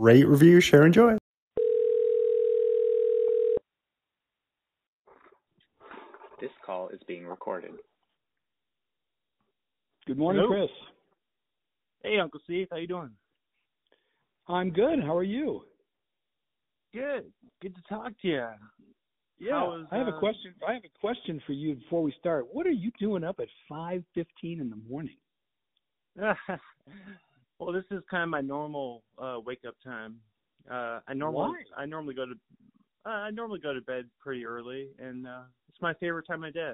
Rate, review, share, enjoy. This call is being recorded. Good morning, Hello. Chris. Hey, Uncle Steve, how you doing? I'm good. How are you? Good. Good to talk to you. Yeah, was, I have uh, a question. I have a question for you before we start. What are you doing up at 5:15 in the morning? well, this is kind of my normal uh wake up time. Uh I normally Why? I normally go to uh, I normally go to bed pretty early and uh it's my favorite time of day.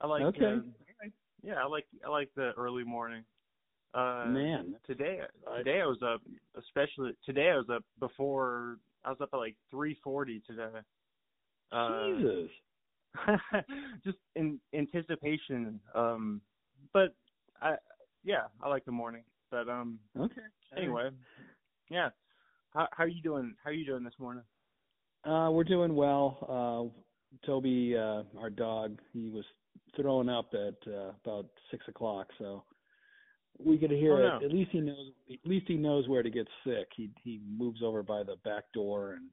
I like Okay. uh, yeah, I like I like the early morning. Uh Man, today today I was up especially today I was up before I was up at like 3:40 today. Uh Jesus. just in anticipation um but i yeah i like the morning but um Okay. anyway yeah how how are you doing how are you doing this morning Uh, we're doing well. Uh, Toby, uh, our dog, he was throwing up at uh, about six o'clock, so we could hear Oh, it. At least he knows. At least he knows where to get sick. He he moves over by the back door, and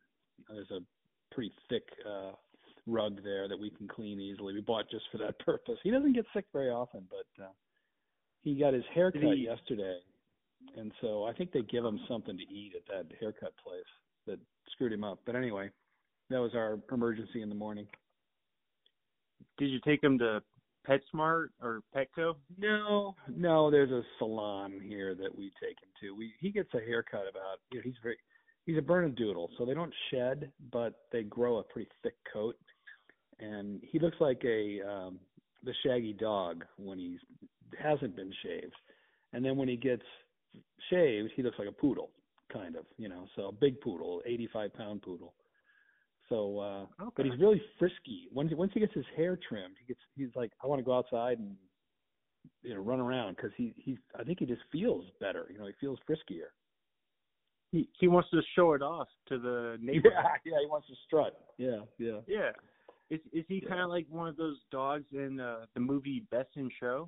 there's a pretty thick uh, rug there that we can clean easily. We bought just for that purpose. He doesn't get sick very often, but uh, he got his hair cut he- yesterday, and so I think they give him something to eat at that haircut place that screwed him up. But anyway, that was our emergency in the morning. did you take him to PetSmart or Petco No, no, there's a salon here that we take him to. We he gets a haircut about you know, he's very he's a Bernedoodle, so they don't shed, but they grow a pretty thick coat. And he looks like a um the shaggy dog when he's hasn't been shaved. And then when he gets shaved, he looks like a poodle, kind of, you know, so a big poodle, eighty five pound poodle. So uh okay but he's really frisky. Once once he gets his hair trimmed, he gets he's like I want to go outside and you know run around because he he's I think he just feels better. You know, he feels friskier. he he wants to show it off to the neighbors Yeah, yeah, he wants to strut. Yeah, yeah. yeah is is he Yeah. kind of like one of those dogs in uh the movie Best in Show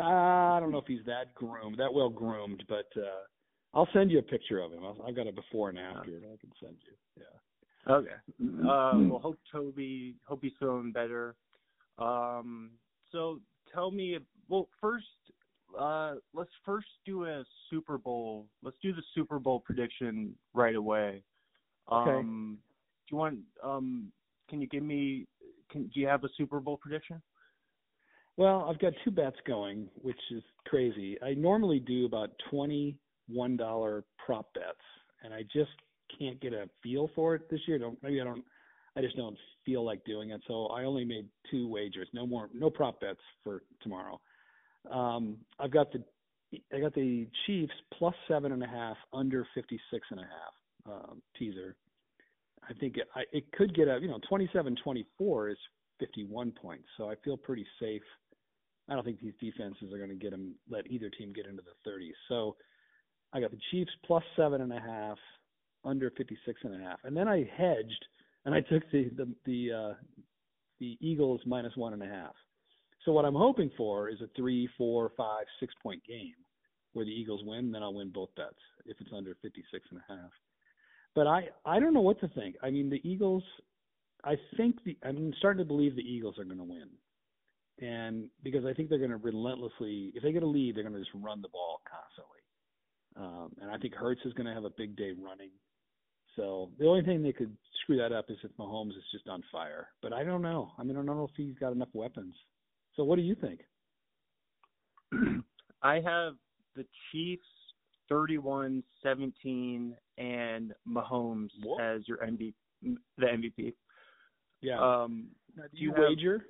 I don't know if he's that groomed, that well groomed, but uh I'll send you a picture of him. I'll, I've got a before and after that I can send you. Yeah. Okay. Uh, well, hope Toby, hope he's feeling better. Um, so tell me, well, first, uh, let's first do a Super Bowl. Let's do the Super Bowl prediction right away. Okay. Um, do you want? Um, can you give me? Can do you have a Super Bowl prediction? Well, I've got two bets going, which is crazy. I normally do about twenty one dollar prop bets, and I just can't get a feel for it this year. Don't maybe I don't. I just don't feel like doing it, so I only made two wagers. No more, no prop bets for tomorrow. Um, I've got the I got the Chiefs plus seven and a half under fifty six and a half um, teaser. I think it, I, it could get a you know twenty seven twenty four is fifty one points, so I feel pretty safe. I don't think these defenses are going to get them let either team get into the 30s. So I got the Chiefs plus seven and a half, under 56 and a half, and then I hedged and I took the the the uh, the Eagles minus one and a half. So what I'm hoping for is a three, four, five, six point game where the Eagles win, then I'll win both bets if it's under 56 and a half. But I I don't know what to think. I mean the Eagles. I think the I'm starting to believe the Eagles are going to win and because I think they're going to relentlessly, if they get a lead, they're going to just run the ball constantly. Um, and I think Hurts is going to have a big day running. So the only thing that could screw that up is if Mahomes is just on fire. But I don't know. I mean, I don't know if he's got enough weapons. So what do you think? I have the Chiefs 31-17 and Mahomes What? as your MVP, the MVP. Yeah. Um, Now, do do you you have- wager?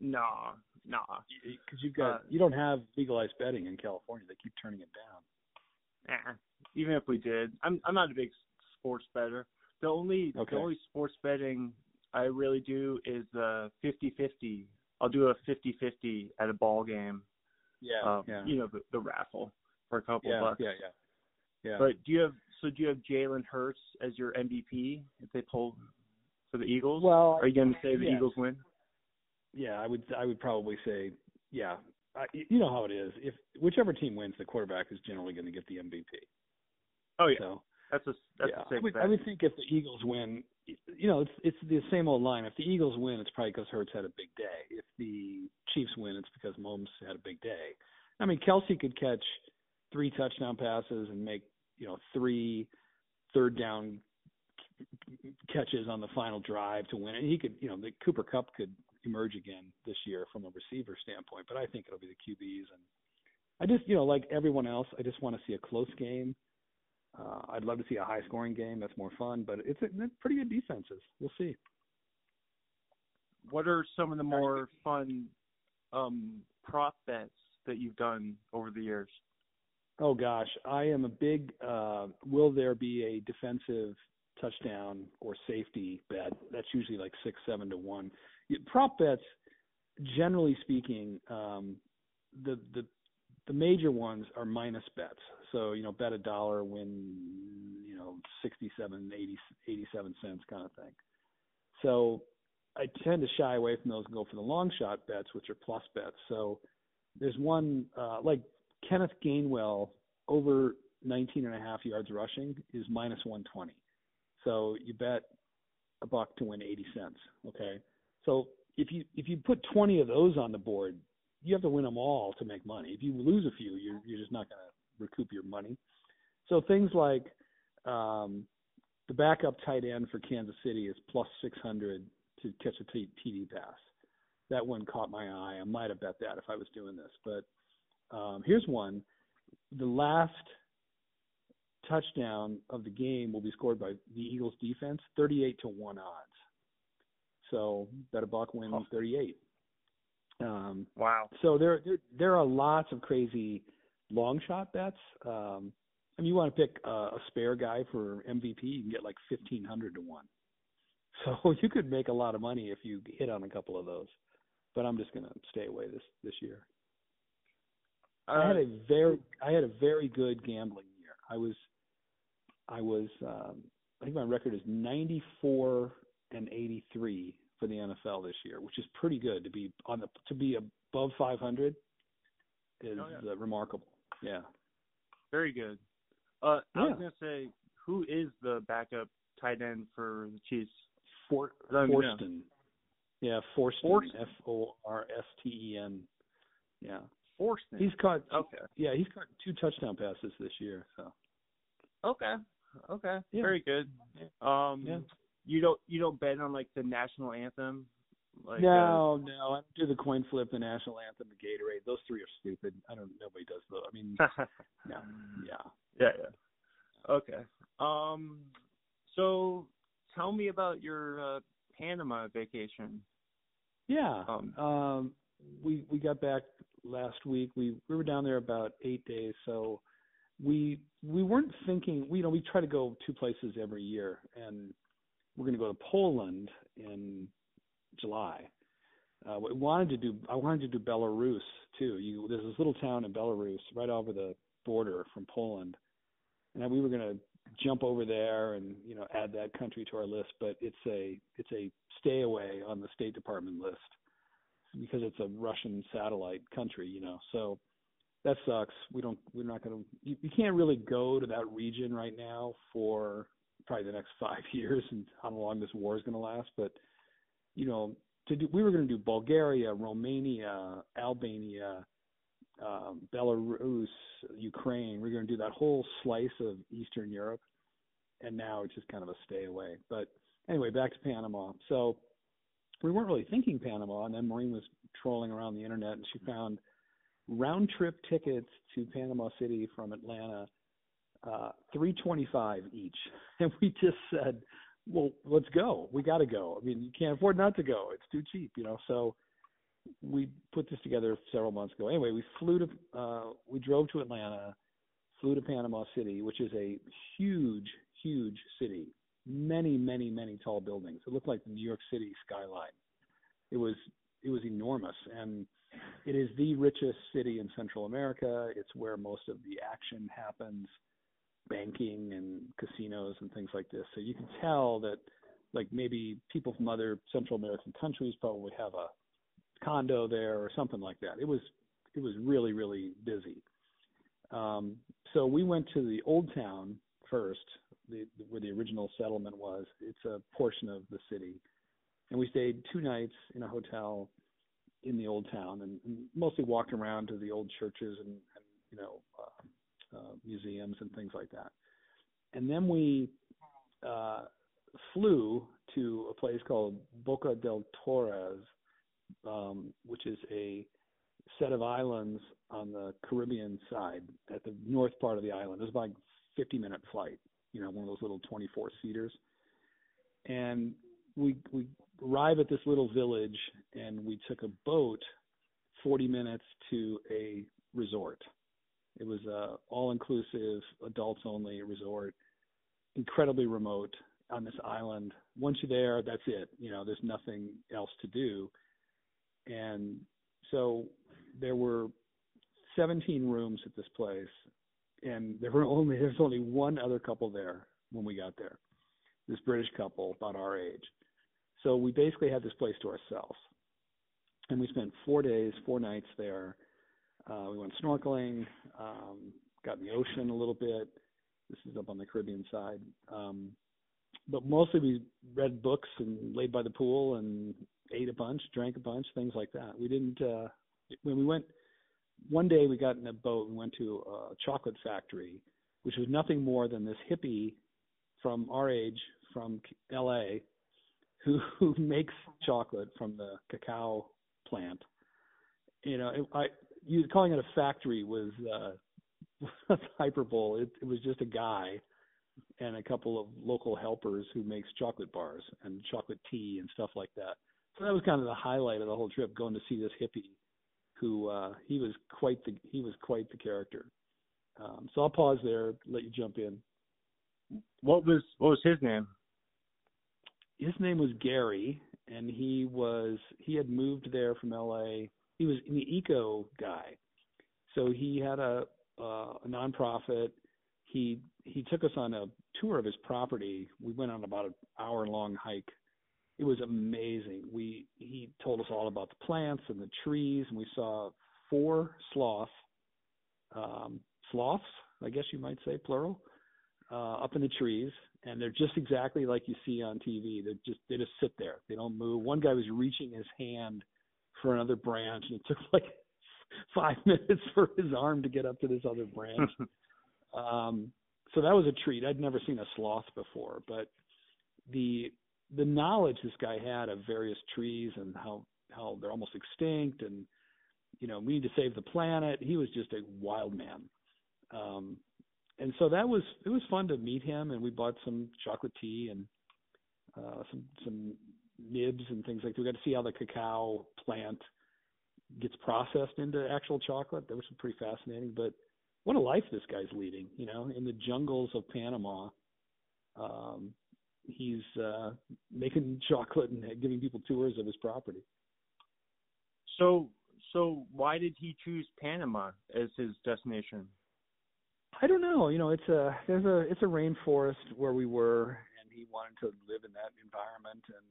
Nah, nah. Because you've got Uh, you don't have legalized betting in California. They keep turning it down. Eh, even if we did, I'm I'm not a big sports bettor. The only Okay. the only sports betting I really do is uh 50-50. I'll do a 50-50 at a ball game. Yeah. um, yeah. You know the the raffle for a couple yeah, bucks. yeah. Yeah. Yeah. But do you have so do you have Jalen Hurts as your MVP if they pull for the Eagles? well, Are you going to say the. Eagles win? Yeah, I would I would probably say yeah. I, you know how it is. If whichever team wins, the quarterback is generally going to get the MVP. Oh yeah, So that's a that's yeah, a safe I would, bet. I would think if the Eagles win, you know, it's it's the same old line. If the Eagles win, it's probably because Hurts had a big day. If the Chiefs win, it's because Mahomes had a big day. I mean, Kelce could catch three touchdown passes and make you know three third down catches on the final drive to win it. He could, you know, the Cooper Kupp could emerge again this year from a receiver standpoint, but I think it'll be the QBs and I just, you know, like everyone else, I just want to see a close game. Uh, I'd love to see a high scoring game. That's more fun, but it's a, pretty good defenses. We'll see. What are some of the more fun um, prop bets that you've done over the years? Oh gosh, I am a big. Uh, will there be a defensive touchdown or safety bet? That's usually like six, seven to one. Prop bets, generally speaking, um, the the the major ones are minus bets. So you know, bet a dollar, win you know 67, 80, 87 cents kind of thing. So I tend to shy away from those and go for the long shot bets, which are plus bets. So there's one uh, like Kenneth Gainwell over 19 and a half yards rushing is minus 120. So you bet a buck to win 80 cents. Okay. So if you if you put 20 of those on the board, you have to win them all to make money. If you lose a few, you're you're just not going to recoup your money. So things like um, the backup tight end for Kansas City is plus 600 to catch a t- TD pass. That one caught my eye. I might have bet that if I was doing this, but um, here's one: the last touchdown of the game will be scored by the Eagles defense, 38 to one odds. So bet a buck wins Oh. 38. Um, Wow. so there, there there are lots of crazy long shot bets. Um, I mean, you want to pick uh, a spare guy for MVP, you can get like fifteen hundred to one. So you could make a lot of money if you hit on a couple of those. But I'm just gonna stay away this this year. I had Uh, a very I had a very good gambling year. I was I was um, I think my record is 94 and 83 for the NFL this year, which is pretty good to be on the to be above 500 is Oh, yeah. uh, remarkable. Yeah. very good. Uh, I was gonna say, who is the backup tight end for the Chiefs? For, I don't even know. Fortson. Yeah, Fortson. Fortson. F O R S T E N. Yeah. Fortson. He's caught okay. yeah, he's caught two touchdown passes this year, so Okay. Okay. Yeah. Very good. Um, Yeah. You don't you don't bet on like the national anthem? Like, uh, no, no, I don't do the coin flip, the national anthem, the Gatorade. Those three are stupid. I don't. Nobody does those. I mean, no, yeah. yeah, yeah. Okay. Um, so tell me about your uh, Panama vacation. Yeah. Um, Um, we we got back last week. We we were down there about eight days, so we we weren't thinking. We you know we try to go two places every year, and we're going to go to Poland in July. Uh, we wanted to do. I wanted to do Belarus too. You there's this little town in Belarus right over the border from Poland, and we were going to jump over there and you know add that country to our list. But it's a it's a stay away on the State Department list because it's a Russian satellite country, you know. So that sucks. We don't. We're not going to. You, you can't really go to that region right now for probably the next five years and how long this war is going to last. But you know, to do, we were going to do Bulgaria, Romania, Albania, um, Belarus, Ukraine. We're going to do that whole slice of Eastern Europe, and now it's just kind of a stay away. But anyway, back to Panama. So we weren't really thinking Panama, and then Maureen was trolling around the internet, and she found round trip tickets to Panama City from Atlanta, uh, three twenty five each, and we just said, "Well, let's go. We got to go. I mean, you can't afford not to go. It's too cheap, you know." So we put this together several months ago. Anyway, we flew to, uh, we drove to Atlanta, flew to Panama City, which is a huge, huge city. Many, many, many tall buildings. It looked like the New York City skyline. It was, it was enormous, and it is the richest city in Central America. It's where most of the action happens, banking and casinos and things like this. So you can tell that, like maybe people from other Central American countries probably have a condo there or something like that. It was it was really really busy. Um, so we went to the old town first, the, where the original settlement was. It's a portion of the city, and we stayed two nights in a hotel in the old town, and, and mostly walked around to the old churches and, and you know uh, uh, museums and things like that. And then we uh, flew to a place called Boca del Torres, um, which is a set of islands on the Caribbean side at the north part of the island. It was about a 50 minute flight, you know, one of those little 24 seaters. And we we arrive at this little village and we took a boat 40 minutes to a resort. It was a all inclusive adults only resort, incredibly remote on this island. Once you're there, that's it. You know, there's nothing else to do. And so there were 17 rooms at this place, and there were only there's only one other couple there when we got there. This British couple about our age. So we basically had this place to ourselves, and we spent four days, four nights there. Uh, we went snorkeling, um, got in the ocean a little bit. This is up on the Caribbean side. Um, but mostly we read books and laid by the pool and ate a bunch, drank a bunch, things like that. We didn't uh when we went one day we got in a boat and went to a chocolate factory, which was nothing more than this hippie from our age from LA who who makes chocolate from the cacao plant. You know, I you calling it a factory was uh hyperbole. It, it was just a guy and a couple of local helpers who makes chocolate bars and chocolate tea and stuff like that. So that was kind of the highlight of the whole trip, going to see this hippie, who uh, he was quite the he was quite the character. Um, so I'll pause there, let you jump in. What was what was his name? His name was Gary, and he was he had moved there from L.A. He was an eco guy, so he had a uh, a nonprofit he he took us on a tour of his property. We went on about an hour long hike. It was amazing. We he told us all about the plants and the trees, and we saw four sloths, um, sloths, I guess you might say plural, uh, up in the trees, and they're just exactly like you see on TV. They just they just sit there. They don't move. One guy was reaching his hand for another branch, and it took like five minutes for his arm to get up to this other branch. Um, so that was a treat. I'd never seen a sloth before, but the the knowledge this guy had of various trees and how how they're almost extinct and you know we need to save the planet. He was just a wild man. Um, and so that was it was fun to meet him and we bought some chocolate tea and uh some some nibs and things like that. We got to see how the cacao plant gets processed into actual chocolate. That was pretty fascinating. But what a life this guy's leading, you know, in the jungles of Panama. Um, he's uh, making chocolate and giving people tours of his property. So, so why did he choose Panama as his destination? I don't know. You know, it's a there's a it's a rainforest where we were, and he wanted to live in that environment and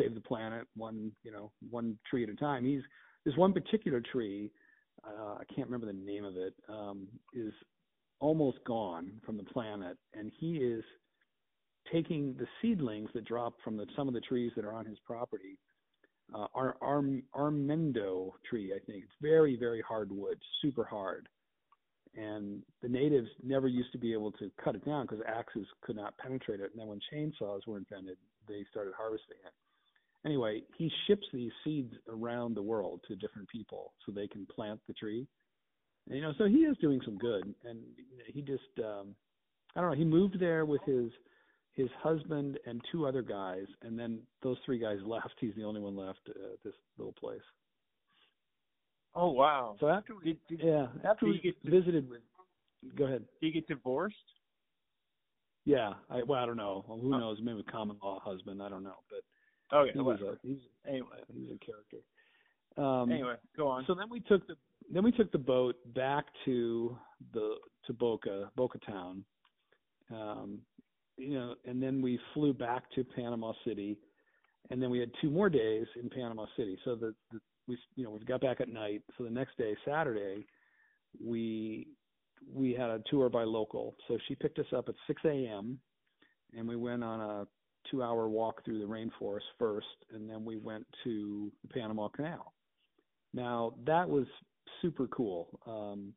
save the planet one you know one tree at a time. He's there's one particular tree uh, I can't remember the name of it, um, is almost gone from the planet, and he is taking the seedlings that drop from the, some of the trees that are on his property. Uh, our arm, armendo tree, I think it's very very hard wood, super hard, and the natives never used to be able to cut it down because axes could not penetrate it. And then when chainsaws were invented, they started harvesting it anyway, he ships these seeds around the world to different people so they can plant the tree. And, you know, so he is doing some good, and he just um, I don't know. He moved there with his his husband and two other guys, and then those three guys left. He's the only one left at this little place. Oh wow! So after we, did, did, yeah, after we get visited with, go ahead. Did he get divorced? Yeah, I well I don't know. Well, who knows? Maybe common law husband. I don't know, but Okay. He was a he's anyway, he's a character. Um, anyway, go on. So then we took the then we took the boat back to the to Boca Boca Town, um, you know, and then we flew back to Panama City, and then we had two more days in Panama City. So the, the we you know we got back at night. So the next day, Saturday, we we had a tour by local. So she picked us up at 6 a.m. and we went on a two-hour walk through the rainforest first, and then we went to the Panama Canal. Now that was super cool. Um,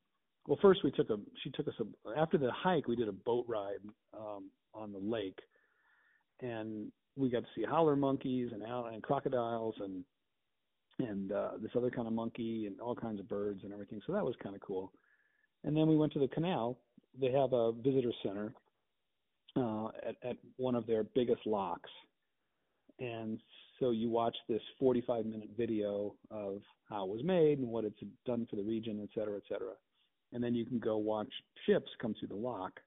well, first we took a she took us a after the hike we did a boat ride um, on the lake, and we got to see howler monkeys and and crocodiles and and uh, this other kind of monkey and all kinds of birds and everything. So that was kind of cool. And then we went to the canal. They have a visitor center uh, at, at one of their biggest locks, and so you watch this 45 minute video of how it was made and what it's done for the region, et cetera, et cetera. And then you can go watch ships come through the lock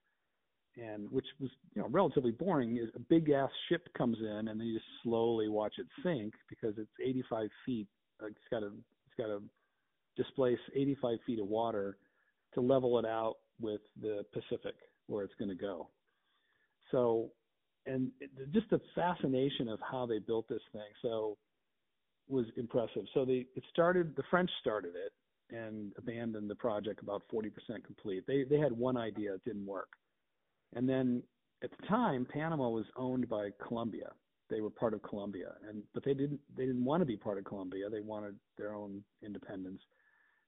and which was you know relatively boring is a big ass ship comes in and then you just slowly watch it sink because it's 85 feet it's got to it's got to displace 85 feet of water to level it out with the Pacific where it's going to go. So, and just the fascination of how they built this thing so was impressive. So they it started the French started it and abandoned the project about 40% complete. They they had one idea it didn't work. And then at the time Panama was owned by Colombia they were part of Colombia, and but they didn't they didn't want to be part of Colombia. They wanted their own independence.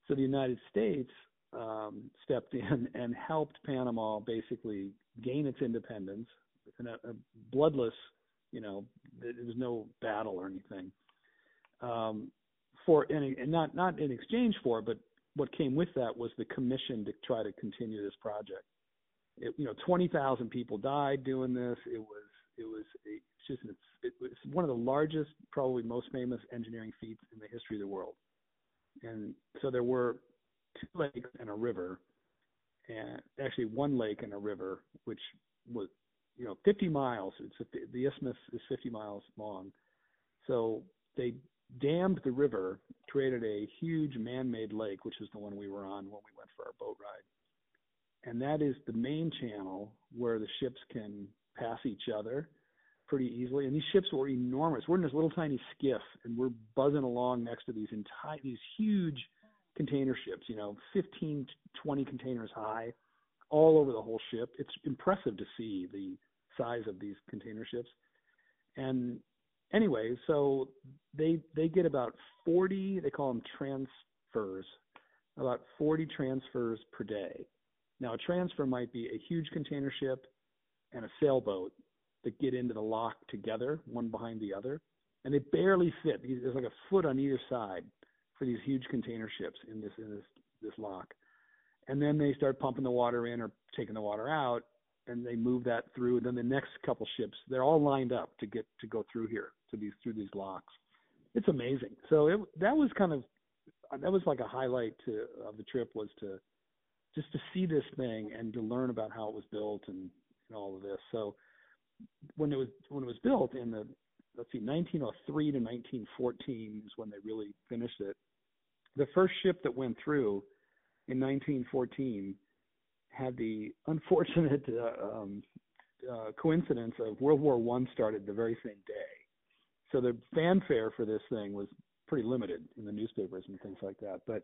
So the United States um, stepped in and helped Panama basically gain its independence in a, a bloodless, you know, there was no battle or anything. Um, for and, and not not in exchange for, but what came with that was the commission to try to continue this project. It, you know, 20,000 people died doing this. It was it was it's just it's, it was one of the largest, probably most famous engineering feats in the history of the world. And so there were two lakes and a river, and actually one lake and a river, which was you know 50 miles. It's a, the isthmus is 50 miles long. So they dammed the river, created a huge man-made lake, which is the one we were on when we went for our boat ride. And that is the main channel where the ships can pass each other pretty easily. And these ships were enormous. We're in this little tiny skiff, and we're buzzing along next to these entire these huge container ships. You know, 15, 20 containers high, all over the whole ship. It's impressive to see the size of these container ships. And anyway, so they they get about 40. They call them transfers. About 40 transfers per day. Now, a transfer might be a huge container ship and a sailboat that get into the lock together, one behind the other, and they barely fit. There's like a foot on either side for these huge container ships in this in this this lock. And then they start pumping the water in or taking the water out, and they move that through. And then the next couple ships, they're all lined up to get to go through here to these through these locks. It's amazing. So it that was kind of that was like a highlight to, of the trip was to just to see this thing and to learn about how it was built and and all of this. So when it was when it was built in the let's see 1903 to 1914 is when they really finished it. The first ship that went through in 1914 had the unfortunate uh, um, uh, coincidence of World War One started the very same day. So the fanfare for this thing was pretty limited in the newspapers and things like that. But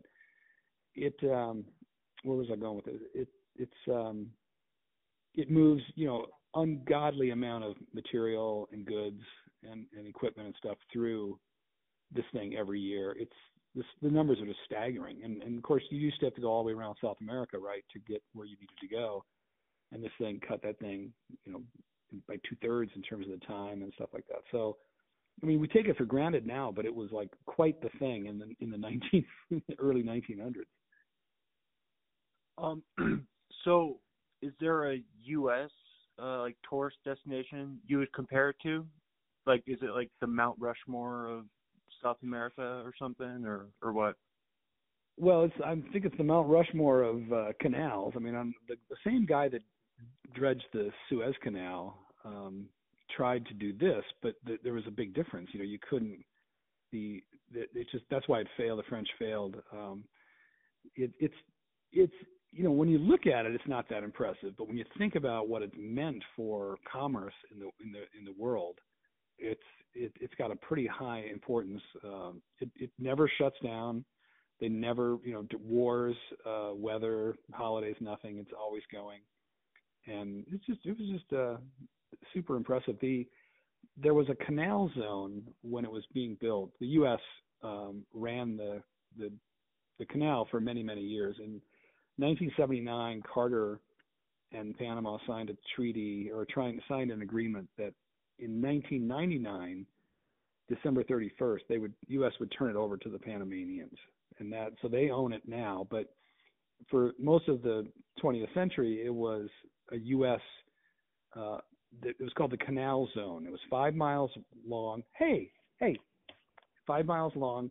it, um, where was I going with it? It it's um, it moves, you know, ungodly amount of material and goods and, and equipment and stuff through this thing every year. It's this, the numbers are just staggering. And, and of course, you used to have to go all the way around South America, right, to get where you needed to go. And this thing cut that thing, you know, by two thirds in terms of the time and stuff like that. So, I mean, we take it for granted now, but it was like quite the thing in the in the 19 early 1900s. Um, so is there a U.S. Uh, like tourist destination you would compare it to? Like, is it like the Mount Rushmore of South America or something, or or what? Well, it's I think it's the Mount Rushmore of uh, canals. I mean, I'm the, the same guy that dredged the Suez Canal um, tried to do this, but th- there was a big difference. You know, you couldn't. The it just that's why it failed. The French failed. Um, it, it's it's you know, when you look at it, it's not that impressive. But when you think about what it's meant for commerce in the in the in the world, it's it, it's got a pretty high importance. Um, it, it never shuts down. They never, you know, wars, uh, weather, holidays, nothing. It's always going, and it's just it was just uh, super impressive. The there was a canal zone when it was being built. The U.S. Um, ran the the the canal for many many years. In 1979, Carter and Panama signed a treaty or trying signed an agreement that in 1999, December 31st, they would U.S. would turn it over to the Panamanians, and that so they own it now. But for most of the 20th century, it was a U.S. Uh, it was called the Canal Zone. It was five miles long. Hey, hey, five miles long.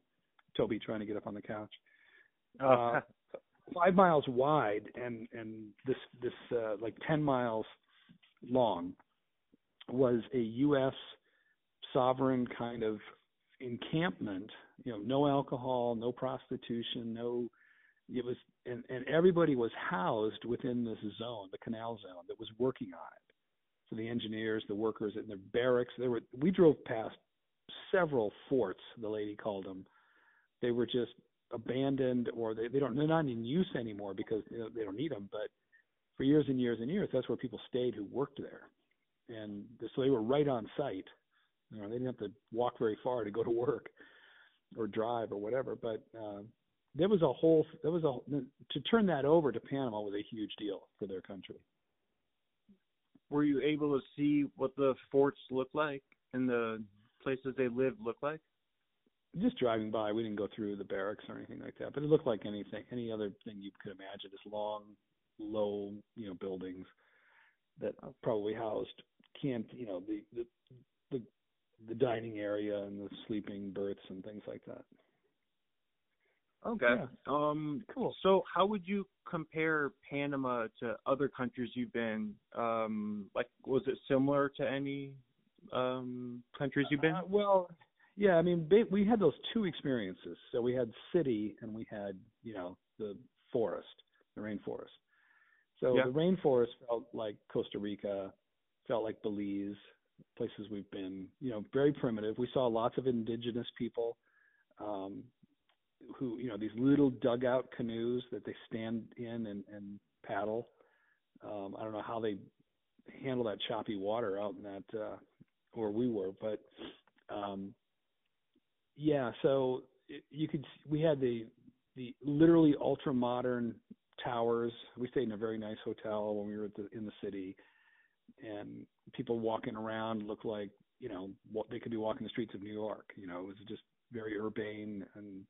Toby trying to get up on the couch. Uh, five miles wide and and this this uh, like ten miles long was a U.S. sovereign kind of encampment. You know, no alcohol, no prostitution, no. It was and and everybody was housed within this zone, the canal zone, that was working on it. So the engineers, the workers, in their barracks. There were we drove past several forts. The lady called them. They were just abandoned or they, they don't they're not in use anymore because you know, they don't need them but for years and years and years that's where people stayed who worked there and so they were right on site. You know they didn't have to walk very far to go to work or drive or whatever but uh there was a whole there was a to turn that over to Panama was a huge deal for their country. Were you able to see what the forts look like and the places they lived look like? Just driving by, we didn't go through the barracks or anything like that, but it looked like anything, any other thing you could imagine. Just long, low, you know, buildings that probably housed can't, you know, the the the, the dining area and the sleeping berths and things like that. Okay. Yeah. Um Cool. so how would you compare Panama to other countries you've been? Um like was it similar to any um countries you've been? Uh, well, yeah, I mean, ba- we had those two experiences. So we had city and we had, you know, the forest, the rainforest. So Yeah. the rainforest felt like Costa Rica, felt like Belize, places we've been, you know, very primitive. We saw lots of indigenous people um who, you know, these little dugout canoes that they stand in and, and paddle. Um I don't know how they handle that choppy water out in that uh where we were, but um yeah, so it, you could we had the the literally ultra modern towers. We stayed in a very nice hotel when we were the, in the city, and people walking around looked like you know what they could be walking the streets of New York. You know, it was just very urbane and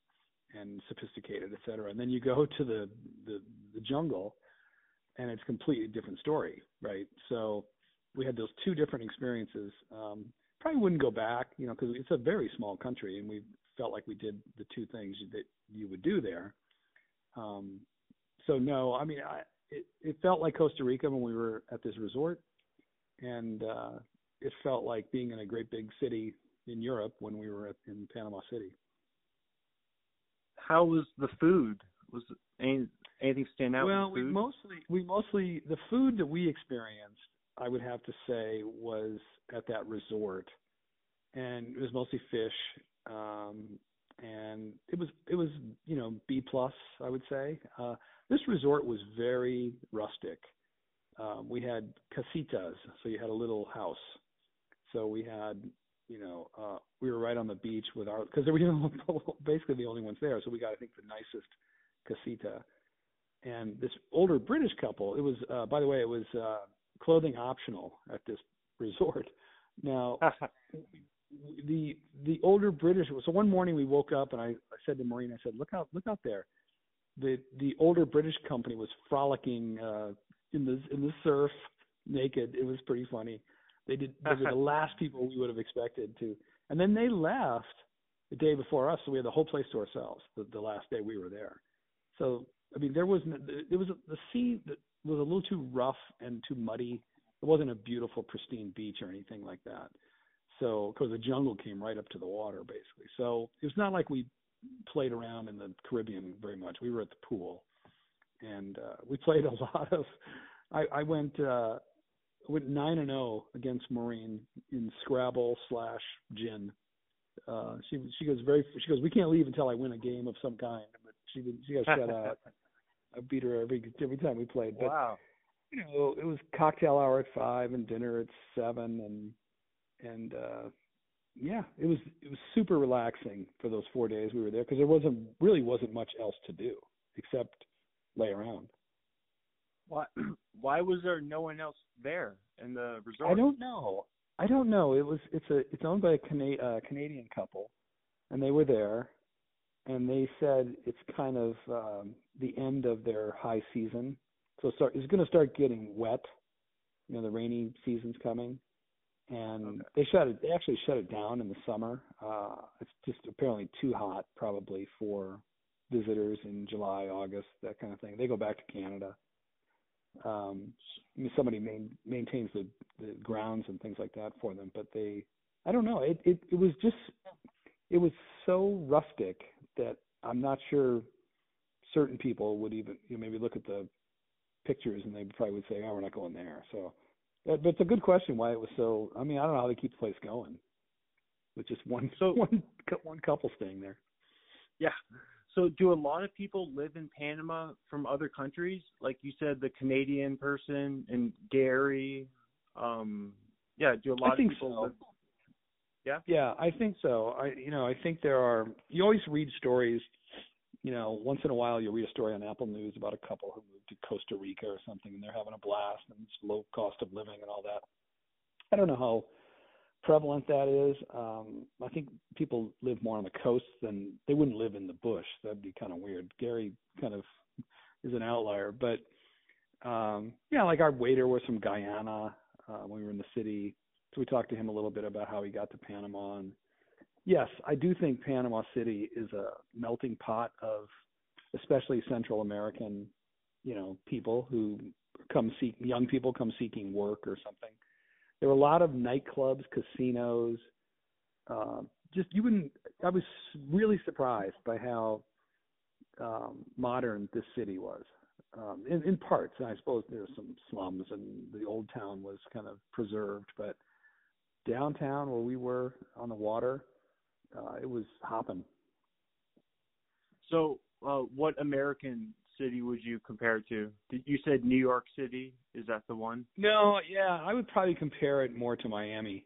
and sophisticated, et cetera. And then you go to the the, the jungle, and it's completely different story, right? So we had those two different experiences. Um, probably wouldn't go back, you know, because it's a very small country, and we felt like we did the two things that you would do there. Um, so no, I mean, I, it, it felt like Costa Rica when we were at this resort, and uh, it felt like being in a great big city in Europe when we were at, in Panama City. How was the food? Was any, anything stand out? well, we mostly we mostly the food that we experienced, I would have to say, was at that resort, and it was mostly fish, um, and it was it was you know B plus, I would say. Uh, this resort was very rustic. Um, we had casitas, so you had a little house. So we had, you know, uh, we were right on the beach with our because we were basically the only ones there. So we got, I think, the nicest casita. And this older British couple, it was, uh, by the way, it was uh, clothing optional at this resort. Now, the the older British. So one morning we woke up and I, I said to Maureen, I said, "Look out, look out there." The the older British company was frolicking uh, in the in the surf naked. It was pretty funny. They did. They were the last people we would have expected to. And then they left the day before us, so we had the whole place to ourselves. The, the last day we were there. So I mean, there was there was a, the sea that was a little too rough and too muddy. It wasn't a beautiful, pristine beach or anything like that. So, because the jungle came right up to the water, basically. So it was not like we played around in the Caribbean very much. We were at the pool, and uh, we played a lot of. I, I went uh, went nine and zero against Maureen in Scrabble slash gin. Uh, she she goes very she goes we can't leave until I win a game of some kind. But She did, she got shut out. I beat her every every time we played. But wow. you know, it was cocktail hour at five and dinner at seven, and and uh yeah, it was it was super relaxing for those four days we were there because there wasn't really wasn't much else to do except lay around. Why why was there no one else there in the resort? I don't know. I don't know. It was it's a it's owned by a Cana- uh, Canadian couple, and they were there, and they said it's kind of um, the end of their high season, so start, it's going to start getting wet. You know, the rainy season's coming, and Okay. they shut it. They actually shut it down in the summer. Uh, it's just apparently too hot, probably for visitors in July, August, that kind of thing. They go back to Canada. Um, somebody main, maintains the, the grounds and things like that for them, but they, I don't know. It, it it was just, it was so rustic that I'm not sure certain people would even you know, maybe look at the pictures and they probably would say, "Oh, we're not going there." So, but, but it's a good question why it was so. I mean, I don't know how they keep the place going with just one So- one one couple staying there. Yeah. So do a lot of people live in Panama from other countries? Like you said, the Canadian person and Gary. Um yeah, do a lot I think of people so. live Yeah? Yeah, I think so. I you know, I think there are you always read stories, you know, once in a while you'll read a story on Apple News about a couple who moved to Costa Rica or something and they're having a blast and it's low cost of living and all that. I don't know how prevalent that is. Um I think people live more on the coast than they wouldn't live in the bush. That'd be kind of weird. Gary kind of is an outlier, but um yeah, like our waiter was from Guyana uh when we were in the city. So we talked to him a little bit about how he got to Panama and yes, I do think Panama City is a melting pot of especially Central American, you know, people who come seek young people come seeking work or something. There were a lot of nightclubs, casinos. Uh, just you wouldn't. I was really surprised by how um, modern this city was. Um, in, in parts, and I suppose there's some slums, and the old town was kind of preserved, but downtown where we were on the water, uh, it was hopping. So uh what American city would you compare it to? Did you said New York City? Is that the one? No, yeah, I would probably compare it more to Miami.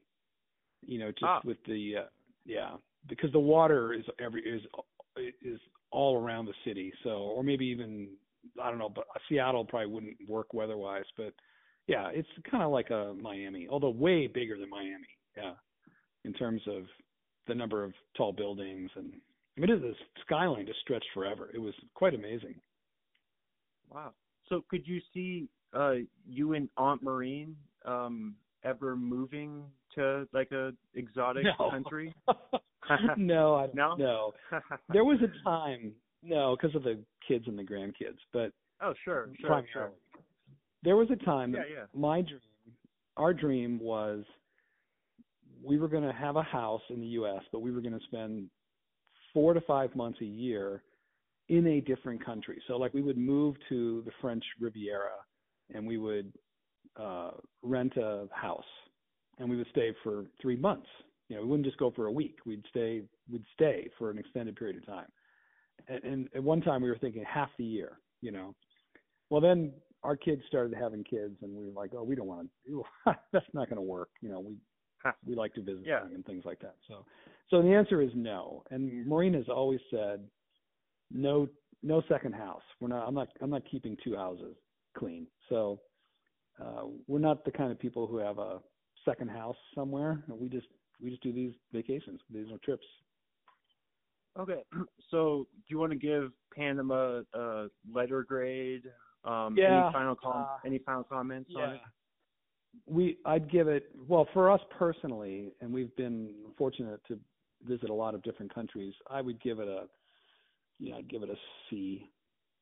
You know, just Ah. with the uh, yeah, because the water is every is is all around the city. So, or maybe even I don't know, but Seattle probably wouldn't work weather-wise. But yeah, it's kind of like a Miami, although way bigger than Miami. Yeah, in terms of the number of tall buildings and I mean, it, the skyline just stretched forever. It was quite amazing. Wow. So could you see uh you and Aunt Maureen um ever moving to like a exotic No. country? no, I No? no. There was a time, no, because of the kids and the grandkids, but oh sure, sure, primarily. sure. There was a time Yeah, yeah. my dream, our dream was we were going to have a house in the U.S., but we were going to spend four to five months a year in a different country. So, like, we would move to the French Riviera, and we would uh, rent a house, and we would stay for three months. You know, we wouldn't just go for a week. We'd stay. We'd stay for an extended period of time. And, and at one time, we were thinking half the year. You know, well then our kids started having kids, and we were like, oh, we don't want to. That's not going to work. You know, we we like to visit Yeah. and things like that. So, so the answer is no. And Maureen has always said, no, no second house. We're not. I'm not. I'm not keeping two houses clean. So, uh, we're not the kind of people who have a second house somewhere. We just we just do these vacations. These are trips. Okay. So do you want to give Panama a letter grade? Um Yeah, any final com- uh, any final comments on it? We I'd give it well for us personally, and we've been fortunate to visit a lot of different countries. I would give it a yeah, I'd give it a C,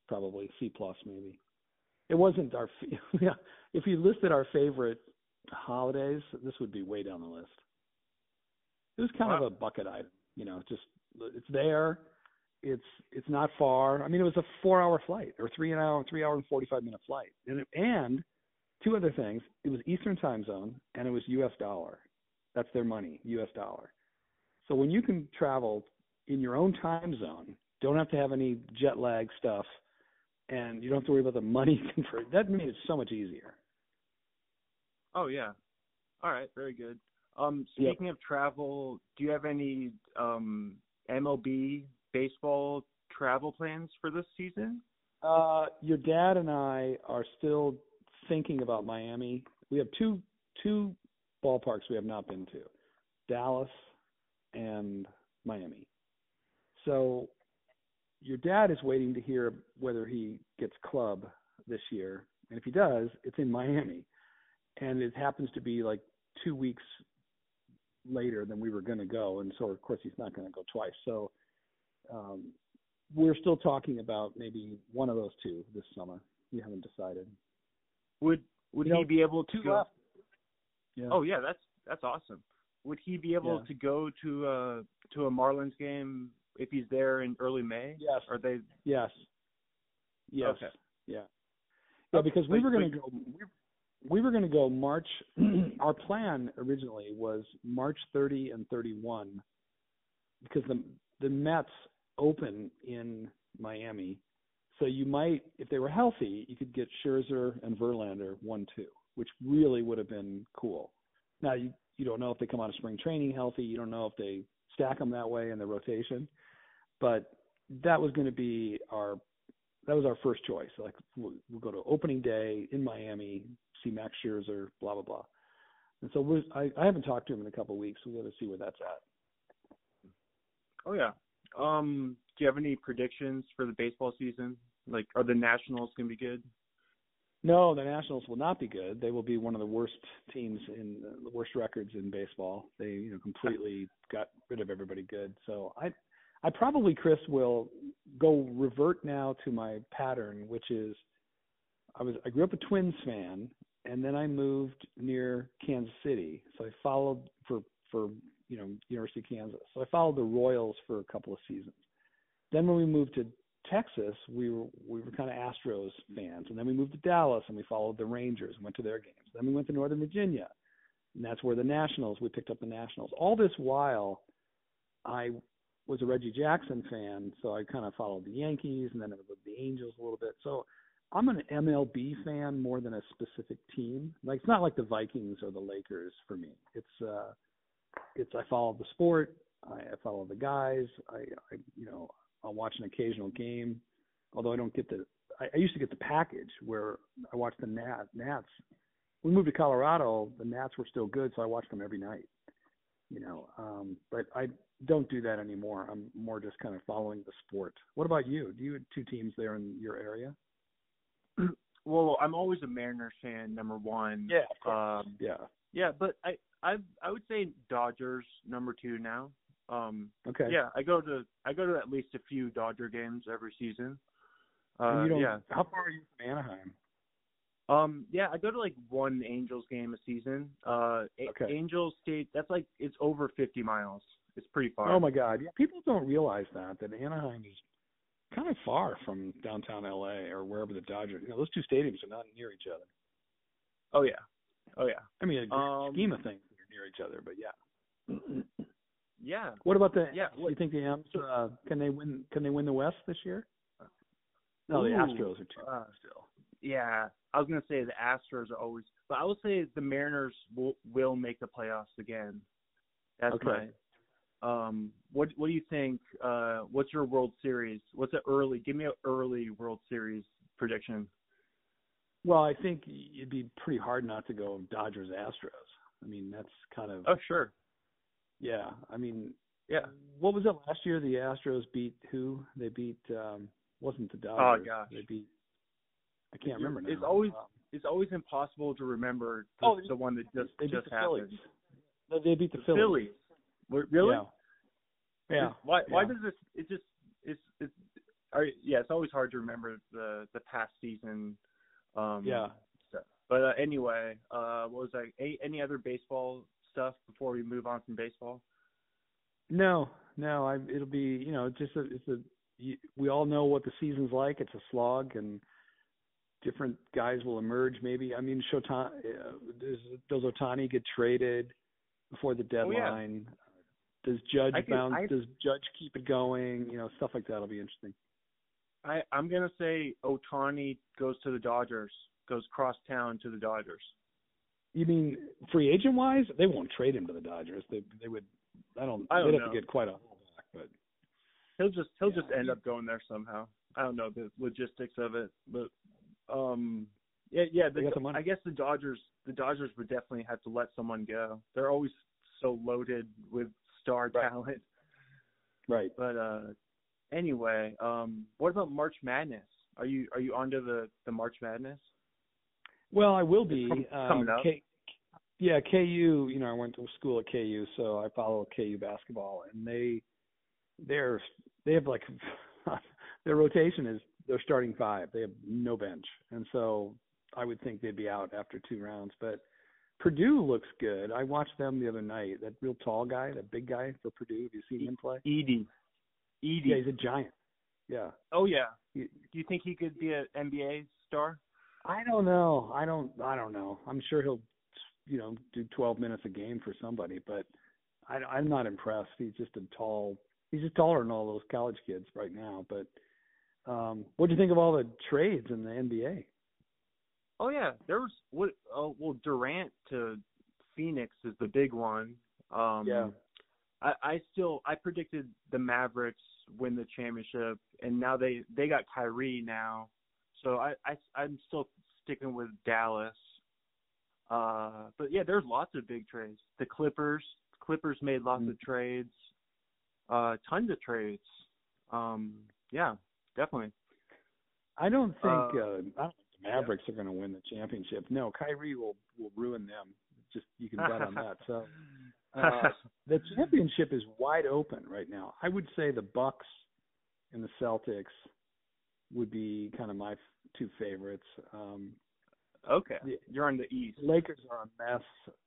probably C plus maybe. It wasn't our yeah. If you listed our favorite holidays, this would be way down the list. It was kind Wow. of a bucket item, you know. Just it's there. It's it's not far. I mean, it was a four-hour flight or three an hour, three hour and forty-five minute flight, and it, and two other things. It was Eastern time zone and it was U.S. dollar. That's their money, U.S. dollar. So when you can travel in your own time zone don't have to have any jet lag stuff, and you don't have to worry about the money convert. That made it so much easier. Oh yeah. All right, very good. Um, Yep. speaking of travel, do you have any um MLB baseball travel plans for this season? Uh, your dad and I are still thinking about Miami. We have two two ballparks we have not been to, Dallas and Miami. So your dad is waiting to hear whether he gets club this year, and if he does, it's in Miami, and it happens to be like two weeks later than we were going to go, and so of course he's not going to go twice. So um, we're still talking about maybe one of those two this summer. We haven't decided. Would would You he know, be able to go? Yeah. Oh yeah, that's that's awesome. Would he be able Yeah. to go to a to a Marlins game if he's there in early May? yes. Are they Yes. Yes. Okay. Yeah. Yeah, because we were going to go. We, we were going to go March. our plan originally was March 30 and 31, because the the Mets open in Miami, so you might, if they were healthy, you could get Scherzer and Verlander one two, which really would have been cool. Now you you don't know if they come out of spring training healthy. You don't know if they stack them that way in the rotation, but that was going to be our that was our first choice. Like we'll, we'll go to opening day in Miami, see Max Scherzer, blah blah blah. And so we're, I I haven't talked to him in a couple of weeks. So we got to see where that's at. Oh yeah. Um, do you have any predictions for the baseball season? Like, are the Nationals gonna be good? No, the Nationals will not be good. They will be one of the worst teams in the worst records in baseball. They you know completely got rid of everybody good. So I I probably Chris will go revert now to my pattern, which is I was I grew up a Twins fan, and then I moved near Kansas City, so I followed for for you know University of Kansas. So I followed the Royals for a couple of seasons. Then when we moved to Texas, we were we were kind of Astros fans, and then we moved to Dallas and we followed the Rangers and went to their games. Then we went to Northern Virginia, and that's where the Nationals. We picked up the Nationals. All this while, I was a Reggie Jackson fan, so I kind of followed the Yankees and then I was the Angels a little bit. So I'm an MLB fan more than a specific team. Like it's not like the Vikings or the Lakers for me. It's uh, it's I follow the sport. I, I follow the guys. I, I you know I'll watch an occasional game, although I don't get the. I, I used to get the package where I watched the Nat, Nats. We moved to Colorado. The Nats were still good, so I watched them every night. You know, um, but I don't do that anymore. I'm more just kind of following the sport. What about you? Do you have two teams there in your area? Well, I'm always a Mariners fan, number one. of Um, Yeah. yeah, but I I I would say Dodgers number two now. Um, Okay. yeah, I go to I go to at least a few Dodger games every season. Uh, you don't, yeah. How far are you from Anaheim? Um, yeah, I go to like one Angels game a season. Uh, Okay. Angels State. That's like it's over 50 miles. It's pretty far. Oh my God! Yeah, people don't realize that that Anaheim is kind of far from downtown LA or wherever the Dodgers. You know, those two stadiums are not near each other. Oh yeah. Oh yeah. I mean, a Um, scheme of things, they're near each other, but yeah. Yeah. What about the? Yeah, Do what- you think the M's uh, can they win? Can they win the West this year? No, the Astros are too uh, still. Yeah, I was gonna say the Astros are always, but I would say the Mariners will will make the playoffs again. That's Okay. Um, what what do you think? Uh, what's your World Series? What's an early? Give me an early World Series prediction. Well, I think it'd be pretty hard not to go Dodgers Astros. I mean, that's kind of Oh sure. yeah. I mean, Yeah. what was it last year? The Astros beat who? They beat um wasn't the Dodgers? Oh Dodgers. gosh. They beat. I can't remember now. It's always Um, it's always impossible to remember the, Oh, the one that just they beat just the happened. Phillies. no, they beat the, The Phillies. Phillies. Really? Yeah. Yeah. Why why yeah. does this it just it's it's are, yeah, it's always hard to remember the the past season um Yeah. stuff. But uh, anyway, uh what was that a, any other baseball stuff before we move on from baseball? No, no. I it'll be you know just a, it's a you, we all know what the season's like. It's a slog, and different guys will emerge. Maybe I mean Shotani uh, does does Otani get traded before the Oh, yeah. deadline? Does Judge could- bounce? I- Does Judge keep it going? You know, stuff like that'll be interesting. I I'm gonna say Otani goes to the Dodgers, goes cross town to the Dodgers. You mean free agent wise? They won't trade him to the Dodgers. They they would. I don't. I don't they'd have to get quite a back, but He'll just he'll Yeah, just end he- up going there somehow. I don't know the logistics of it, but um yeah yeah the, the money. I guess the Dodgers the Dodgers would definitely have to let someone go. They're always so loaded with star Right. talent. right. But uh anyway, um what about March Madness? Are you are you onto the the March Madness? Well, I will be. com- coming um, up. K, yeah, KU. You know, I went to school at KU, so I follow KU basketball, and they they're they have like their rotation is they're starting five. They have no bench, and so I would think they'd be out after two rounds. But Purdue looks good. I watched them the other night. That real tall guy, that big guy for Purdue. Have you seen him play? Edey. Edey. Yeah, he's a giant. Yeah. oh yeah. He- Do you think he could be an NBA star? I don't know. I don't. I don't know. I'm sure he'll, you know, do 12 minutes a game for somebody, but I, I'm not impressed. He's just a tall. He's just taller than all those college kids right now. But um, what do you think of all the trades in the NBA? Oh yeah, there was what? Oh well, Durant to Phoenix is the big one. Um, Yeah. I, I still I predicted the Mavericks win the championship, and now they they got Kyrie now, so I I I'm still sticking with Dallas. Uh, but yeah, there's lots of big trades. The Clippers Clippers made lots Mm. of trades, uh, tons of trades. Um, yeah, definitely. I don't think. Uh, Uh, I don't the Mavericks are going to win the championship. No, Kyrie will will ruin them. Just you can bet on that. So uh, the championship is wide open right now. I would say the Bucks and the Celtics would be kind of my f- two favorites. Um, okay, the you're on the East. Lakers are a mess.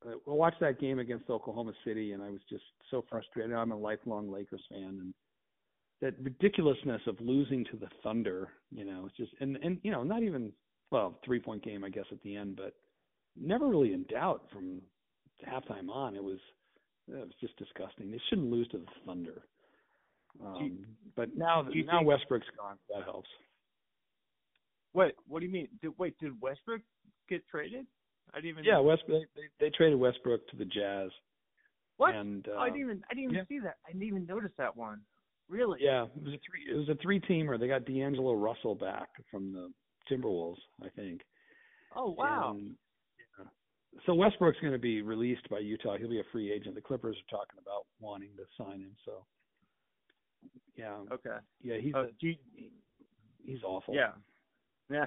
Uh, I watched that game against Oklahoma City, and I was just so frustrated. I'm a lifelong Lakers fan, and that ridiculousness of losing to the Thunder, you know, it's just and and you know, not even well, three point game, I guess, at the end, but never really in doubt from halftime on. It was it was just disgusting. They shouldn't lose to the Thunder. Um, but now now think- Westbrook's gone. That helps. Wait, what do you mean? Did, wait, did Westbrook get traded? I didn't even. Yeah, Westbrook. They, they they traded Westbrook to the Jazz. What? And uh, Oh, I didn't even. I didn't even yeah. see that. I didn't even notice that one. Really? Yeah, it was a three. It was a three teamer. They got D'Angelo Russell back from the Timberwolves, I think. Oh wow. And, yeah. So Westbrook's going to be released by Utah. He'll be a free agent. The Clippers are talking about wanting to sign him. So, yeah, okay. yeah, he's Uh, a, do you, he's awful. yeah. Yeah.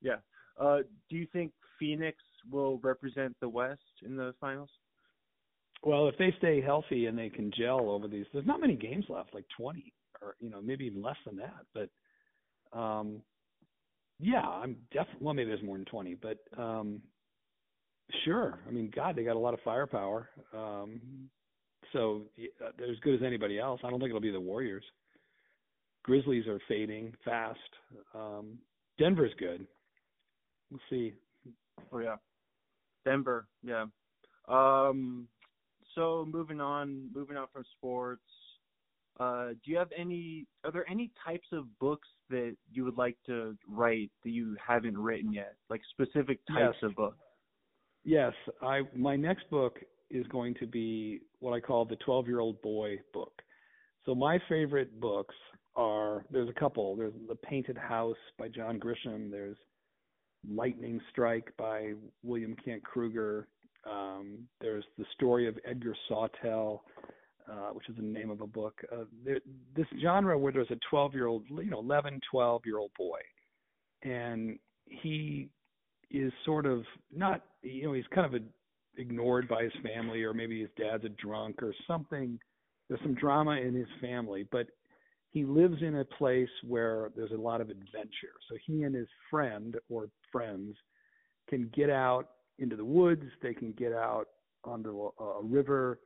yeah. Uh, do you think Phoenix will represent the West in the finals? Well, if they stay healthy and they can gel over these, there's not many games left, like 20 or you know maybe even less than that. But um, yeah, I'm definitely. Well, maybe there's more than 20, but um, sure. I mean, God, they got a lot of firepower. Um, so yeah, they're as good as anybody else. I don't think it'll be the Warriors. Grizzlies are fading fast. Um, Denver's good. We'll see. Oh yeah. Denver. Yeah. Um. So moving on, moving on from sports. Uh, do you have any? Are there any types of books that you would like to write that you haven't written yet? Like specific types Yes. of books? Yes, I my next book is going to be what I call the 12-year-old boy book. So my favorite books are there's a couple. There's The Painted House by John Grisham. There's Lightning Strike by William Kent Krueger. Um, there's The Story of Edgar Sawtelle, uh, which is the name of a book. Uh, there, this genre where there's a 12-year-old, you know, 11, 12-year-old boy, and he is sort of not you know he's kind of a, ignored by his family or maybe his dad's a drunk or something. There's some drama in his family but he lives in a place where there's a lot of adventure. So he and his friend or friends can get out into the woods. They can get out onto a, a river.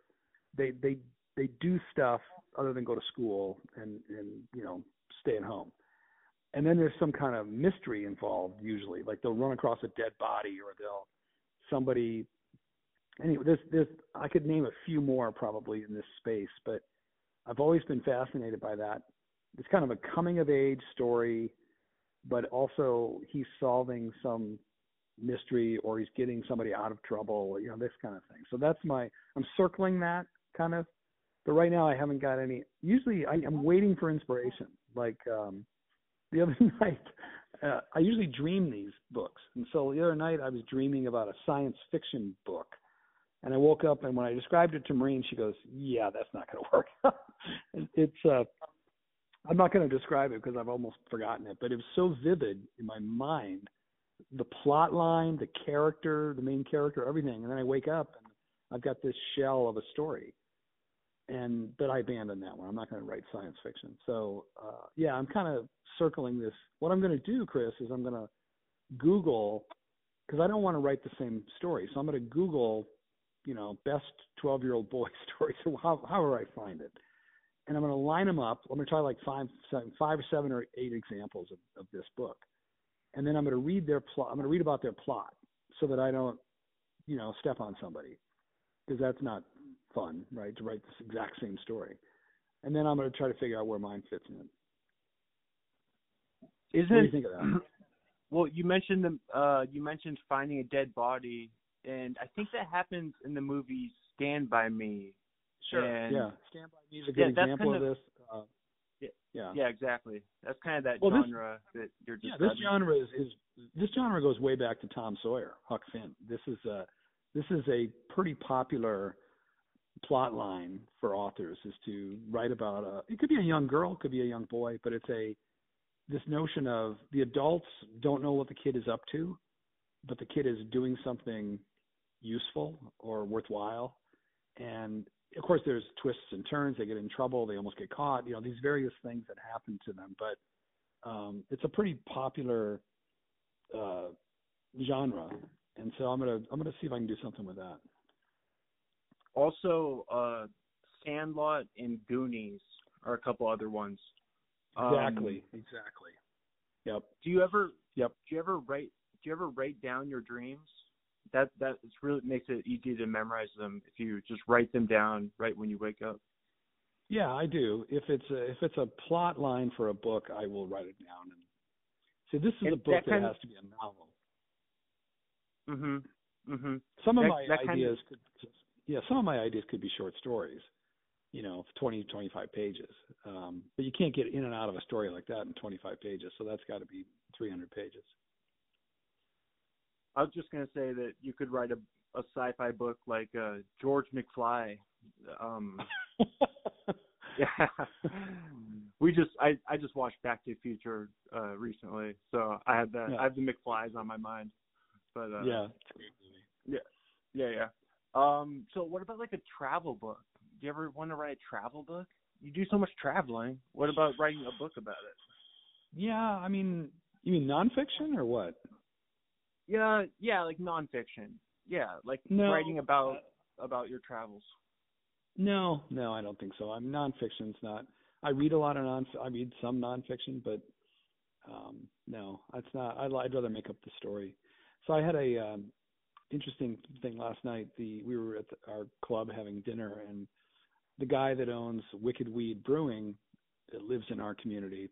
They they they do stuff other than go to school and and you know stay at home and then there's some kind of mystery involved usually like they'll run across a dead body or they'll somebody anyway, this this I could name a few more probably in this space, but I've always been fascinated by that. It's kind of a coming of age story, but also he's solving some mystery or he's getting somebody out of trouble, you know, this kind of thing. So that's my I'm circling that kind of. But right now I haven't got any usually I, I'm waiting for inspiration. Like um the other night uh, I usually dream these books. And so the other night I was dreaming about a science fiction book. And I woke up and when I described it to Maureen, she goes, "Yeah, that's not going to work." it's uh I'm not going to describe it because I've almost forgotten it, but it was so vivid in my mind the plot line, the character, the main character, everything. And then I wake up and I've got this shell of a story. And but I abandoned that one. I'm not going to write science fiction. So uh yeah, I'm kind of circling this. What I'm going to do, Chris, is I'm going to Google because I don't want to write the same story. So I'm going to Google, you know, best 12 year old boy stories. So how however I find it, and I'm going to line them up. I'm going to try like five, seven, five or seven or eight examples of, of this book, and then I'm going to read their plot. I'm going to read about their plot so that I don't, you know, step on somebody because that's not fun, right? To write this exact same story, and then I'm going to try to figure out where mine fits in. Isn't what do you think of that? Well, you mentioned the uh you mentioned finding a dead body, and I think that happens in the movie Stand by Me. And, yeah, Stand by Me is a good that's example kind of of- this. Uh, Yeah. yeah. Yeah, exactly. That's kind of that Well, this- genre that you're Yeah, this genre is, is this genre goes way back to Tom Sawyer, Huck Finn. This is a this is a pretty popular plot line for authors is to write about a it could be a young girl, it could be a young boy, but it's a this notion of the adults don't know what the kid is up to, but the kid is doing something useful or worthwhile. And of course there's twists and turns, they get in trouble, they almost get caught, you know, these various things that happen to them. But um it's a pretty popular uh genre. And so I'm gonna I'm gonna see if I can do something with that. Also, uh, Sandlot and Goonies are a couple other ones. Um, Exactly. exactly. Yep. do you ever Yep. do you ever write do you ever write down your dreams? That that it's really makes it easy to memorize them if you just write them down right when you wake up. Yeah, I do. If it's a if it's a plot line for a book, I will write it down. And see, this is And a book that that, kind of- has to be a novel. Mhm. Mhm. Some of my that kind of- ideas could, yeah, some of my ideas could be short stories. You know, 20, 25 pages. Um, but you can't get in and out of a story like that in 25 pages. So that's got to be 300 pages. I was just gonna say that you could write a a sci-fi book like uh, George McFly. Um, yeah, we just I I just watched Back to the Future uh, recently, so I had the Yeah. I have the McFlys on my mind. But uh, yeah. yeah, yeah. Um, so what about like a travel book? Do you ever want to write a travel book? You do so much traveling. What about writing a book about it? Yeah, I mean, you mean nonfiction or what? Yeah, yeah, like nonfiction. Yeah, like No, writing about about your travels. No, no, I don't think so. I'm nonfiction's not. I read a lot of non. I read some nonfiction, but um, no, it's not. I'd, I'd rather make up the story. So I had a um, interesting thing last night. The we were at the, our club having dinner, and the guy that owns Wicked Weed Brewing that lives in our community,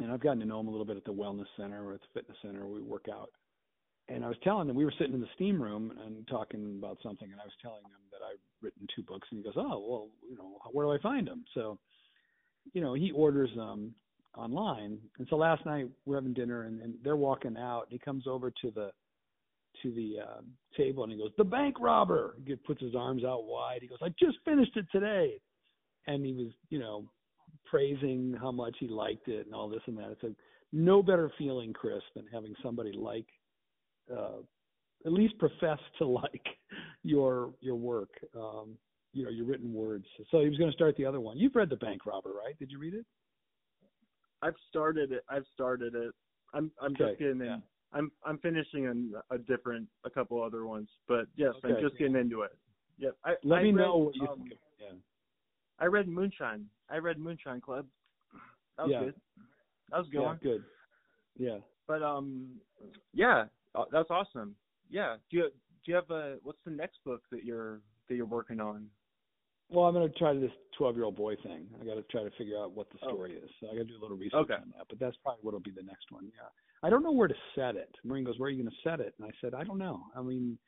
and I've gotten to know him a little bit at the wellness center or at the fitness center we work out. And I was telling him we were sitting in the steam room and talking about something, and I was telling him that I'd written two books, and he goes, "Oh, well, you know, where do I find them?" So, you know, he orders them online, and so last night we're having dinner, and, and they're walking out, and he comes over to the to the uh, table, and he goes, "The bank robber!" He puts his arms out wide. He goes, "I just finished it today," and he was, you know, praising how much he liked it and all this and that. It's a no better feeling, Chris, than having somebody like uh, at least profess to like your your work, um, you know, your written words. So he was going to start the other one. You've read The Bank Robber, right? Did you read it? I've started it. I've started it. I'm I'm Okay, just getting in. yeah. I'm I'm finishing an, a different a couple other ones, but yes, I'm just getting into it. Yep. I, Let I me read, know what you um, think. Yeah. I read Moonshine. I read Moonshine Club. That was Yeah. good. That was good yeah, one. good. Yeah. But um, yeah, uh, that's awesome. Yeah. Do you do you have a what's the next book that you're that you're working on? Well, I'm going to try this 12 year old boy thing. I got to try to figure out what the Oh. story is. So I got to do a little research Okay. on that. But that's probably what'll be the next one. Yeah. I don't know where to set it. Maureen goes, "Where are you going to set it?" And I said, "I don't know. I mean,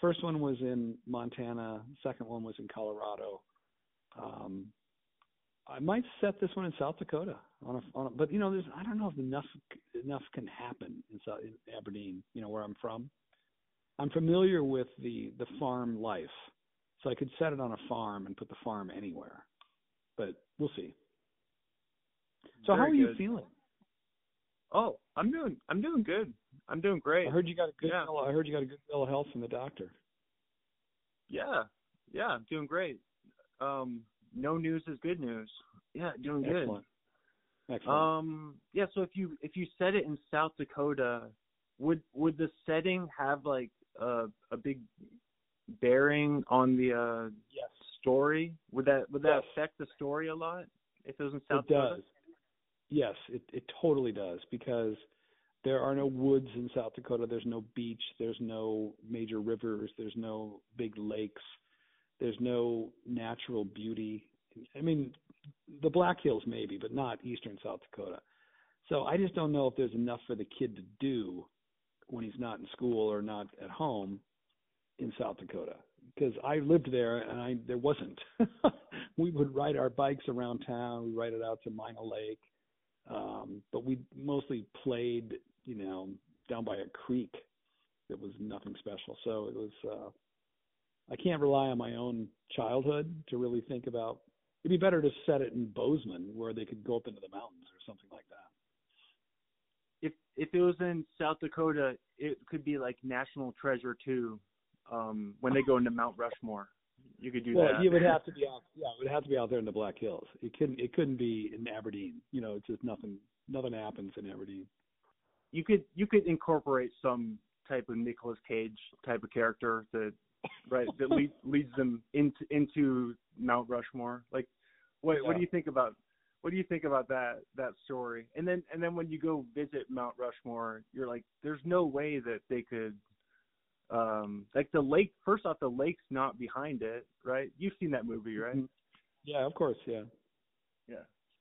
first one was in Montana. Second one was in Colorado. Um, I might set this one in South Dakota on a, on a but you know, there's I don't know if enough enough can happen in, South, in Aberdeen. You know where I'm from. I'm familiar with the the farm life, so I could set it on a farm and put the farm anywhere. But we'll see. So how Very are you feeling? Oh, I'm doing I'm doing good. I'm doing great. I heard you got a good Yeah. bill, I heard you got a good bill of health from the doctor. Yeah, yeah, I'm doing great. Um, no news is good news. Yeah, doing good. Excellent. Excellent. Um, yeah. So if you if you set it in South Dakota, would would the setting have like a a big bearing on the uh yes. story? Would that would that Yes. affect the story a lot if it was in South it Dakota? does. Yes, it it totally does because there are no woods in South Dakota. There's no beach. There's no major rivers. There's no big lakes. There's no natural beauty. I mean, the Black Hills maybe, but not eastern South Dakota. So I just don't know if there's enough for the kid to do when he's not in school or not at home in South Dakota because I lived there and I there wasn't. we would ride our bikes around town. We ride it out to Mina Lake, um, but we mostly played, you know, down by a creek. That was nothing special. So it was. uh I can't rely on my own childhood to really think about. It'd be better to set it in Bozeman where they could go up into the mountains or something like that. If if it was in South Dakota, it could be like National Treasure too. Um, when they go into Mount Rushmore, you could do well, that. you would have to be out. Yeah, it would have to be out there in the Black Hills. It couldn't. It couldn't be in Aberdeen. You know, it's just nothing. Nothing happens in Aberdeen. you could you could incorporate some type of Nicolas Cage type of character that right that lead, leads them into into Mount Rushmore. Like, what what do you think about what do you think about that that story? And then and then when you go visit Mount Rushmore, you're like, there's no way that they could. Um, like the lake. First off, the lake's not behind it, right? You've seen that movie, right? Mhm. Yeah, of course. Yeah. Yeah,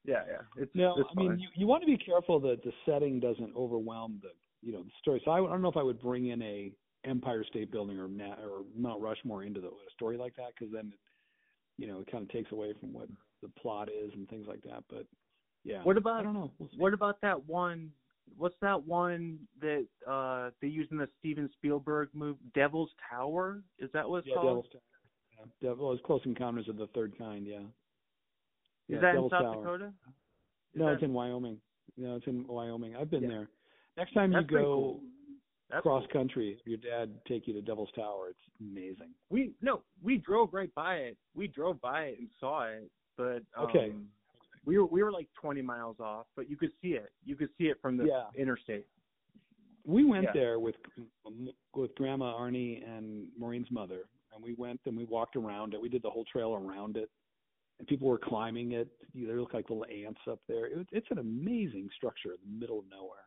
yeah, yeah. It's No, I mean you, you want to be careful that the setting doesn't overwhelm the you know the story. So I, I don't know if I would bring in a Empire State Building or Na- or Mount Rushmore into the, a story like that because then it, you know it kind of takes away from what the plot is and things like that. But yeah, What about I don't know. We'll. What about that one? What's that one that uh they use in the Steven Spielberg movie, Devil's Tower? Is that what it's yeah, called? Devil's Tower. Yeah, Devil, it's Close Encounters of the Third Kind. Yeah. Is that Devil's in South Tower. Dakota? Is No, that- it's in Wyoming. No, it's in Wyoming. I've been Yeah. there. Next time That's you go cool. That's cross country, your dad take you to Devil's Tower. It's amazing. We no, we drove right by it. We drove by it and saw it, but um, Okay. We were we were like 20 miles off, but you could see it. You could see it from the Yeah. interstate. We went Yeah. there with with Grandma Arnie and Maureen's mother, and we went and we walked around it. We did the whole trail around it, and people were climbing it. They look like little ants up there. It, it's an amazing structure in the middle of nowhere.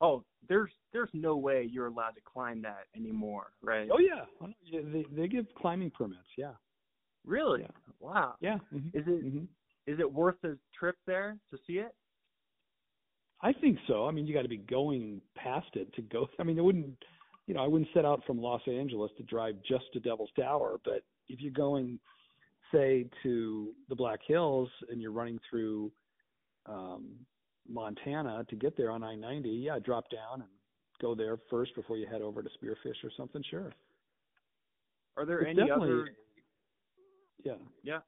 Oh, there's there's no way you're allowed to climb that anymore, right? Oh yeah, they they give climbing permits. Yeah, Really? Yeah. Wow. yeah. mhm, Is it mhm. Is it worth the trip there to see it? I think so. I mean, you got to be going past it to go. I mean, it wouldn't, you know, I wouldn't set out from Los Angeles to drive just to Devil's Tower. But if you're going, say, to the Black Hills and you're running through um, Montana to get there on I-90, yeah, drop down and go there first before you head over to Spearfish or something. Sure. Are there It's any definitely- other Yeah. Yeah.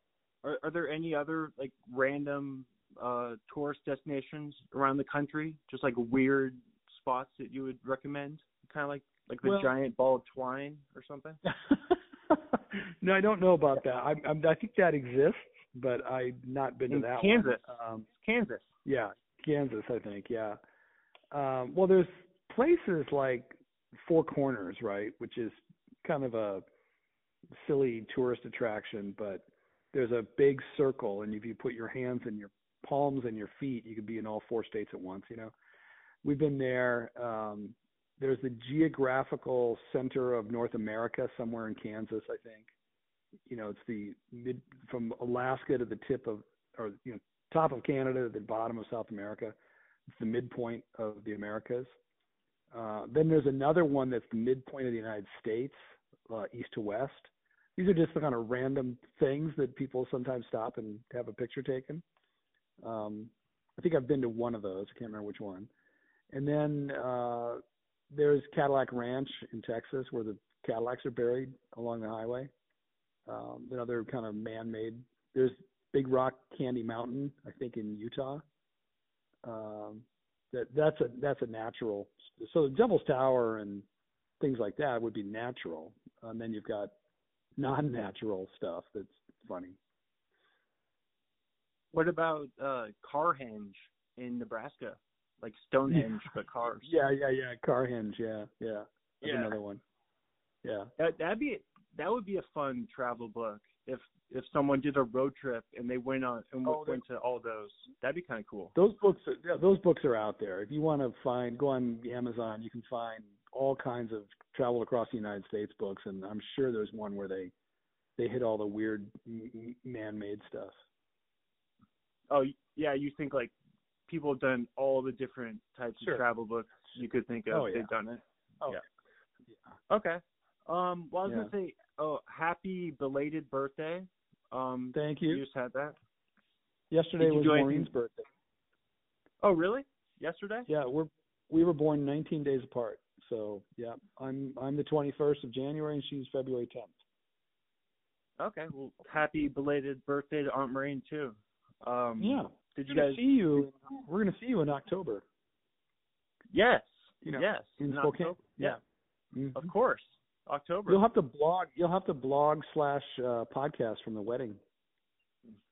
Are are there any other like random uh tourist destinations around the country? Just like weird spots that you would recommend? Kind of like like the Well- giant ball of twine or something? no, I don't know about that. I, I, I think that exists, but I've not been to In that Kansas. one. Um, Kansas. Yeah, Kansas, I think. Yeah. Um, well, there's places like Four Corners, right, which is kind of a silly tourist attraction, but there's a big circle, and if you put your hands and your palms and your feet, you could be in all four states at once. You know, we've been there. Um, there's the geographical center of North America somewhere in Kansas, I think. You know, it's the mid from Alaska to the tip of, or you know, top of Canada to the bottom of South America. It's the midpoint of the Americas. Uh, then there's another one that's the midpoint of the United States, uh, east to west. These are just the kind of random things that people sometimes stop and have a picture taken. Um, I think I've been to one of those. I can't remember which one. And then uh, there's Cadillac Ranch in Texas, where the Cadillacs are buried along the highway. Um, another kind of man-made. There's Big Rock Candy Mountain, I think, in Utah. Um, that that's a that's a natural. So the Devil's Tower and things like that would be natural, and then you've got non-natural stuff that's funny. What about uh Carhenge in Nebraska? Like Stonehenge but cars. Yeah, yeah, yeah. Carhenge, yeah, yeah. That's Yeah. another one. Yeah. That that'd be that would be a fun travel book if if someone did a road trip and they went on and Oh, went to all those. That'd be kind of cool. Those books, are, yeah, those books are out there. If you want to find, go on Amazon. You can find all kinds of travel across the United States books, and I'm sure there's one where they they hit all the weird man-made stuff. Oh yeah, you think like people have done all the different types Sure. of travel books you could think of. Oh, yeah. They've done it. Oh, Yeah. yeah. Okay. Um. Well, I was Yeah. gonna say, oh, happy belated birthday. Um. Thank You you. just had that. Yesterday was Maureen's birthday. Oh, really? Yesterday? Yeah, we're we were born 19 days apart. So yeah, I'm I'm the 21st of January, and she's February 10th. Okay. Well, happy belated birthday to Aunt Maureen too. Um. Yeah. Did you guys? see you. We're gonna see you in October. Yes. You know, yes. in in Spokane. October. Yeah. Mhm. Of course. October. You'll have to blog. You'll have to blog slash uh, podcast from the wedding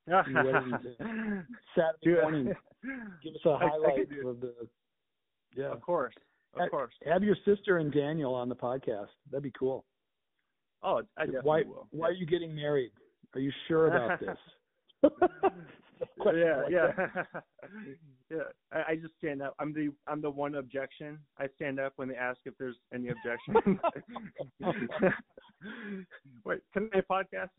Saturday morning. Give us a highlight of the. Yeah. Of course. Of Have- course. Have your sister and Daniel on the podcast. That'd be cool. Oh, I definitely why will. Why are you getting married? Are you sure about this? Yeah, like yeah, yeah. I, I just stand up. I'm the I'm the one objection. I stand up when they ask if there's any objection. Wait, can I podcast?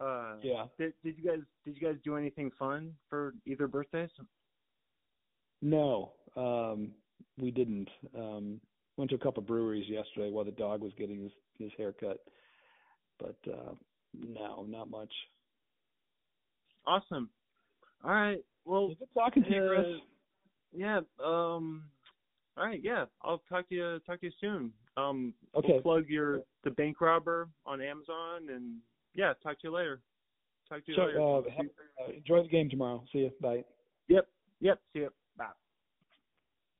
uh, Yeah. Did did you guys did you guys do anything fun for either birthdays? No, um, we didn't. Um, went to a couple of breweries yesterday while the dog was getting his his haircut, but uh, no, not much. Awesome. All right. Well, Good talking to you, Chris. Uh, yeah. Um. All right. Yeah. I'll talk to you. Talk to you soon. Um. Okay. We'll plug your the bank robber on Amazon, and yeah. Talk to you later. Talk to you So, later. uh, have, uh, enjoy the game tomorrow. See you. Bye. Yep. Yep. See you.